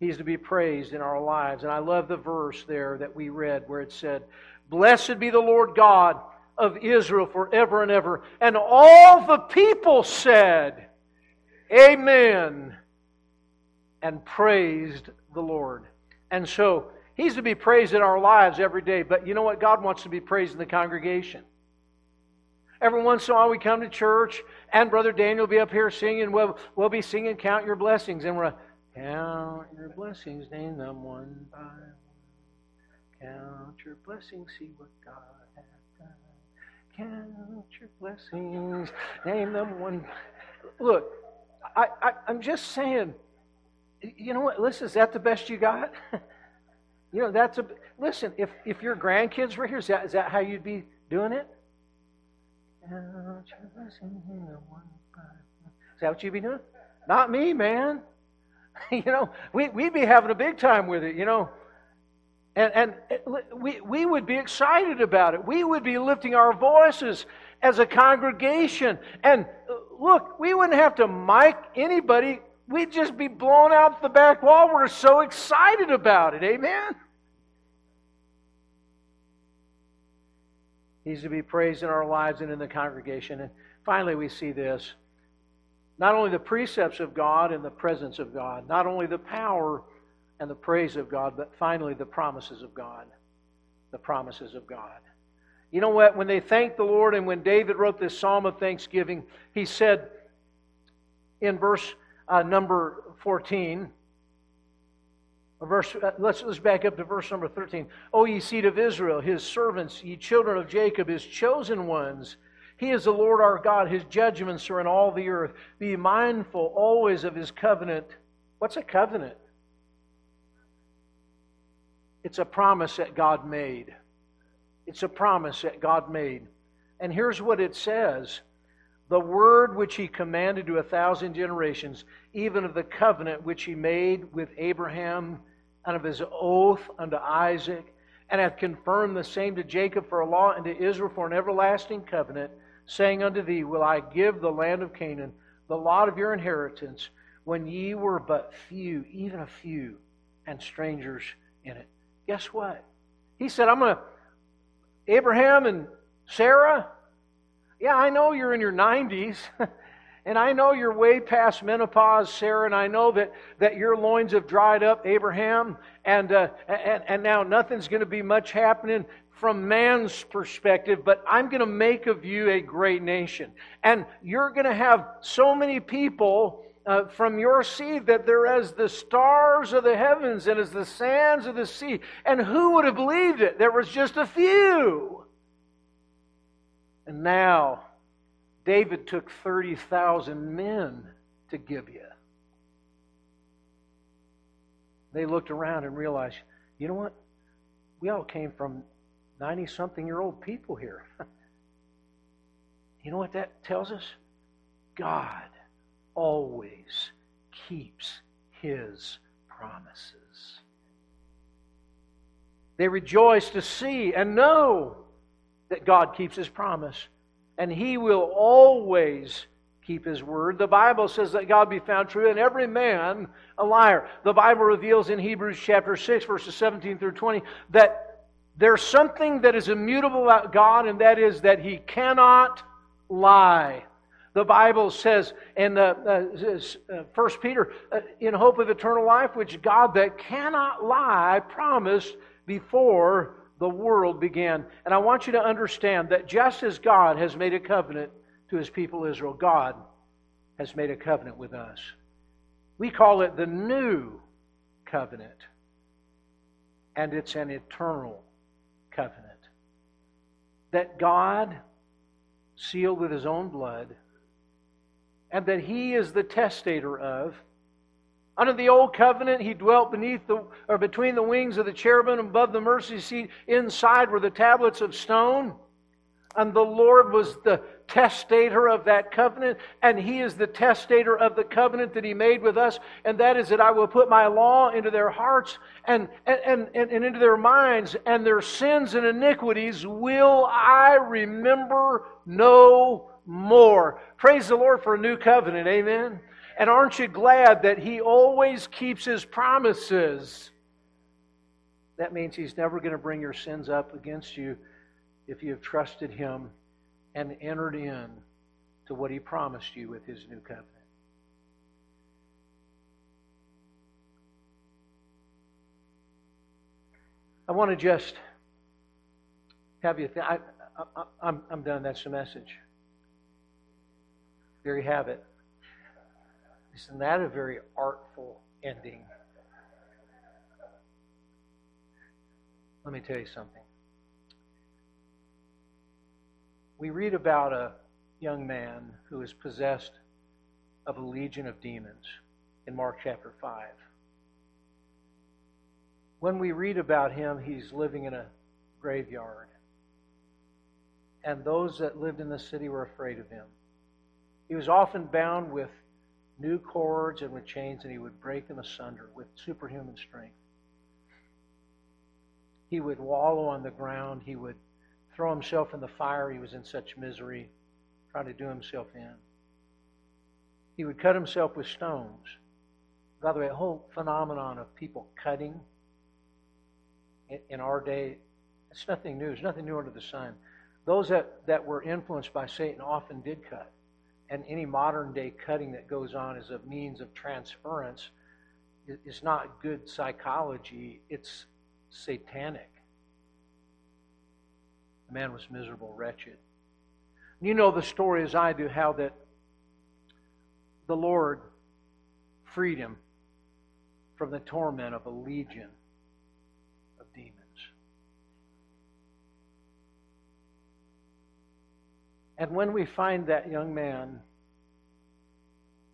He's to be praised in our lives. And I love the verse there that we read where it said, Blessed be the Lord God of Israel forever and ever. And all the people said, Amen, and praised the Lord. And so, He's to be praised in our lives every day. But you know what? God wants to be praised in the congregation. Every once in a while, we come to church, and Brother Daniel will be up here singing. We'll, we'll be singing Count Your Blessings. And we're Count your blessings, name them one by one. Count your blessings, see what God count your blessings, name them one. Look, I, I, I'm just saying, you know what? Listen, is that the best you got? (laughs) you know, that's a. Listen, if, if your grandkids were here, is that, is that how you'd be doing it? Is that what you'd be doing? Not me, man. (laughs) you know, we, we'd be having a big time with it, you know. And, and we, we would be excited about it. We would be lifting our voices as a congregation. And look, we wouldn't have to mic anybody we'd just be blown out the back wall. We're so excited about it. Amen? He's to be praised in our lives and in the congregation. And finally, we see this not only the precepts of God and the presence of God, not only the power and the praise of God, but finally the promises of God. The promises of God. You know what? When they thanked the Lord and when David wrote this psalm of thanksgiving, he said in verse uh, number 14, verse, uh, let's, let's back up to verse number 13. O ye seed of Israel, his servants, ye children of Jacob, his chosen ones, he is the Lord our God. His judgments are in all the earth. Be mindful always of his covenant. What's a covenant? It's a promise that God made. It's a promise that God made. And here's what it says The word which he commanded to a thousand generations, even of the covenant which he made with Abraham, and of his oath unto Isaac, and hath confirmed the same to Jacob for a law, and to Israel for an everlasting covenant, saying unto thee, Will I give the land of Canaan, the lot of your inheritance, when ye were but few, even a few, and strangers in it. Guess what? He said, I'm going to Abraham and Sarah, yeah, I know you're in your 90s. (laughs) and I know you're way past menopause, Sarah, and I know that, that your loins have dried up, Abraham, and, uh, and, and now nothing's going to be much happening from man's perspective, but I'm going to make of you a great nation. And you're going to have so many people uh, from your seed that they're as the stars of the heavens and as the sands of the sea. And who would have believed it? There was just a few. And now, David took 30,000 men to Gibeah. They looked around and realized, you know what? We all came from 90 something year old people here. (laughs) you know what that tells us? God always keeps his promises. They rejoice to see and know that God keeps his promise, and he will always keep his word. The Bible says that God be found true, and every man a liar. The Bible reveals in Hebrews chapter 6, verses 17 through 20, that there's something that is immutable about God, and that is that he cannot lie. The Bible says in uh, uh, 1 uh, Peter, uh, in hope of eternal life, which God that cannot lie promised before the world began. And I want you to understand that just as God has made a covenant to his people Israel, God has made a covenant with us. We call it the new covenant, and it's an eternal covenant. That God sealed with his own blood and that he is the testator of. Under the old covenant, he dwelt beneath the or between the wings of the cherubim above the mercy seat. Inside were the tablets of stone. And the Lord was the testator of that covenant, and He is the testator of the covenant that He made with us, and that is that I will put my law into their hearts and, and, and, and into their minds, and their sins and iniquities will I remember no more. Praise the Lord for a new covenant. Amen. And aren't you glad that He always keeps His promises? That means He's never going to bring your sins up against you if you have trusted Him and entered in to what He promised you with His new covenant. I want to just have you. Th- I, I'm done. That's the message. There you have it. Isn't that a very artful ending? Let me tell you something. We read about a young man who is possessed of a legion of demons in Mark chapter 5. When we read about him, he's living in a graveyard. And those that lived in the city were afraid of him. He was often bound with new cords and with chains, and he would break them asunder with superhuman strength. He would wallow on the ground. He would throw himself in the fire. He was in such misery, trying to do himself in. He would cut himself with stones By the way, a whole phenomenon of people cutting in our day, it's nothing new. It's nothing new under the sun. Those that, that were influenced by Satan often did cut. And any modern day cutting that goes on as a means of transference is not good psychology, it's satanic. The man was miserable, wretched. You know the story as I do how that the Lord freed him from the torment of a legion of demons. And when we find that young man,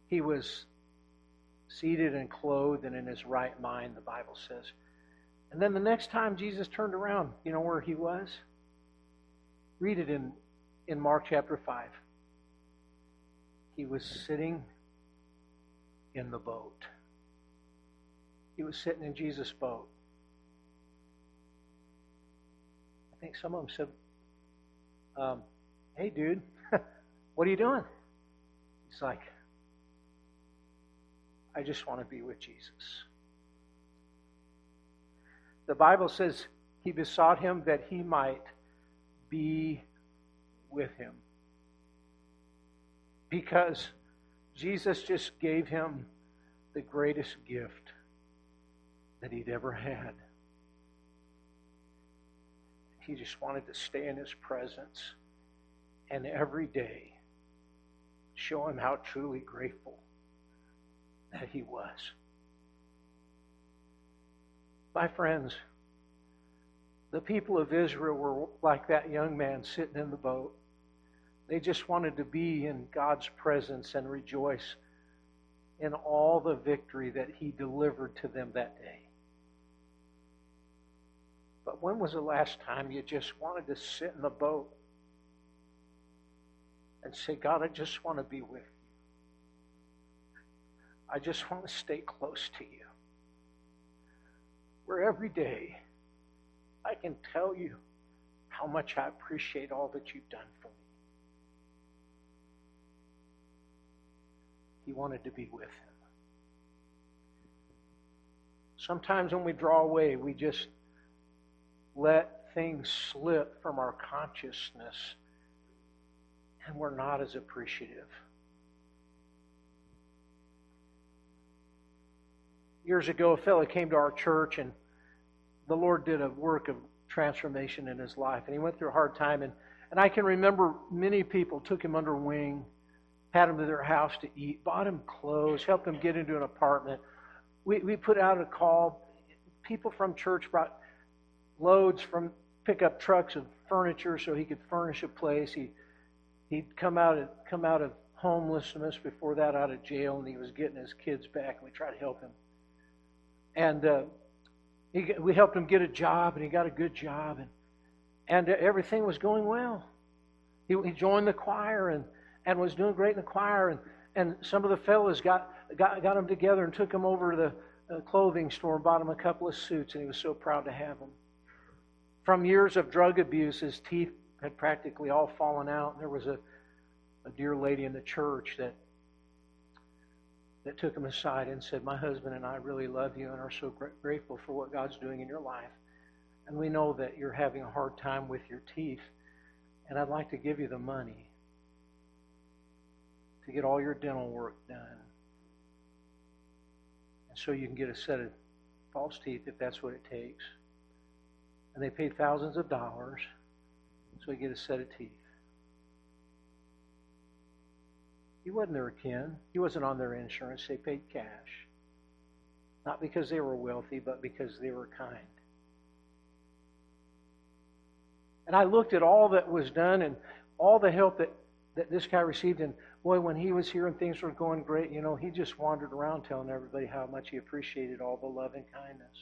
he was seated and clothed and in his right mind, the Bible says. And then the next time Jesus turned around, you know where he was? Read it in, in Mark chapter 5. He was sitting in the boat. He was sitting in Jesus' boat. I think some of them said, um, Hey, dude, (laughs) what are you doing? He's like, I just want to be with Jesus. The Bible says he besought him that he might be with him. Because Jesus just gave him the greatest gift that he'd ever had. He just wanted to stay in his presence and every day show him how truly grateful that he was. My friends, the people of Israel were like that young man sitting in the boat. They just wanted to be in God's presence and rejoice in all the victory that He delivered to them that day. But when was the last time you just wanted to sit in the boat and say, God, I just want to be with you? I just want to stay close to you. Where every day I can tell you how much I appreciate all that you've done for me. He wanted to be with him. Sometimes when we draw away, we just let things slip from our consciousness and we're not as appreciative. Years ago, a fellow came to our church and the Lord did a work of transformation in his life. And he went through a hard time. And, and I can remember many people took him under wing, had him to their house to eat, bought him clothes, helped him get into an apartment. We, we put out a call. People from church brought loads from pickup trucks of furniture so he could furnish a place. He, he'd come out, of, come out of homelessness before that, out of jail, and he was getting his kids back, and we tried to help him. And uh, he, we helped him get a job, and he got a good job, and and everything was going well. He, he joined the choir and, and was doing great in the choir, and, and some of the fellows got, got got him together and took him over to the uh, clothing store and bought him a couple of suits, and he was so proud to have them. From years of drug abuse, his teeth had practically all fallen out. There was a, a dear lady in the church that that took him aside and said, My husband and I really love you and are so grateful for what God's doing in your life. And we know that you're having a hard time with your teeth, and I'd like to give you the money to get all your dental work done. And so you can get a set of false teeth if that's what it takes. And they paid thousands of dollars so you get a set of teeth. He wasn't their kin. He wasn't on their insurance. They paid cash. Not because they were wealthy, but because they were kind. And I looked at all that was done and all the help that, that this guy received. And boy, when he was here and things were going great, you know, he just wandered around telling everybody how much he appreciated all the love and kindness.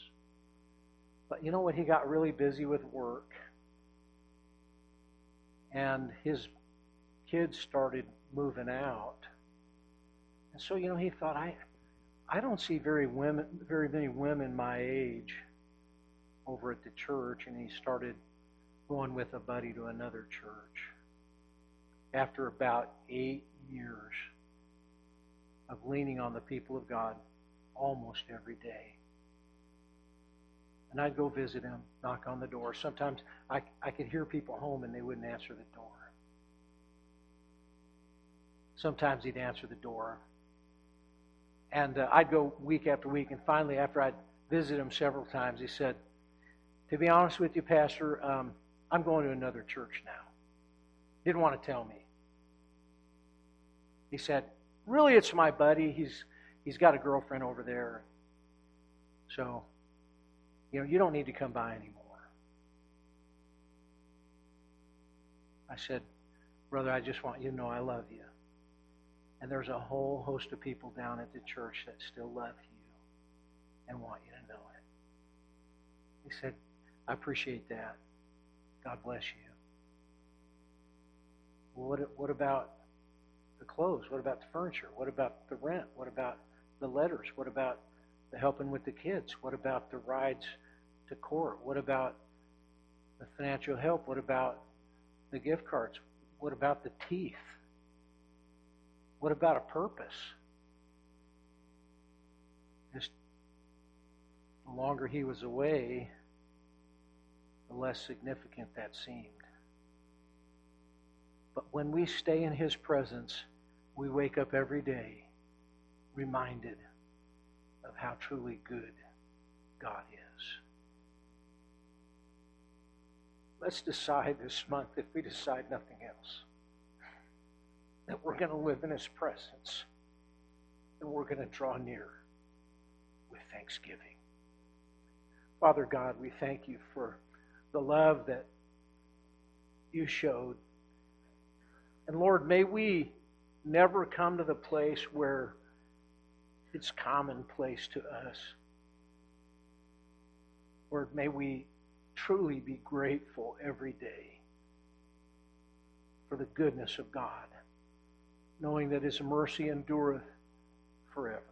But you know what? He got really busy with work. And his kids started moving out. And so, you know, he thought, I, I don't see very women, very many women my age over at the church, and he started going with a buddy to another church. After about eight years of leaning on the people of God, almost every day. And I'd go visit him, knock on the door. Sometimes I, I could hear people home and they wouldn't answer the door. Sometimes he'd answer the door. And uh, I'd go week after week. And finally, after I'd visited him several times, he said, To be honest with you, Pastor, um, I'm going to another church now. He didn't want to tell me. He said, Really, it's my buddy. He's, he's got a girlfriend over there. So you know, you don't need to come by anymore. I said, Brother, I just want you to know I love you. And there's a whole host of people down at the church that still love you and want you to know it. He said, I appreciate that. God bless you. Well, what, what about the clothes? What about the furniture? What about the rent? What about the letters? What about the helping with the kids? What about the rides court? What about the financial help? What about the gift cards? What about the teeth? What about a purpose? Just the longer he was away, the less significant that seemed. But when we stay in his presence, we wake up every day reminded of how truly good God is. Let's decide this month, if we decide nothing else, that we're going to live in His presence and we're going to draw near with thanksgiving. Father God, we thank you for the love that you showed. And Lord, may we never come to the place where it's commonplace to us. Lord, may we truly be grateful every day for the goodness of God, knowing that His mercy endureth forever.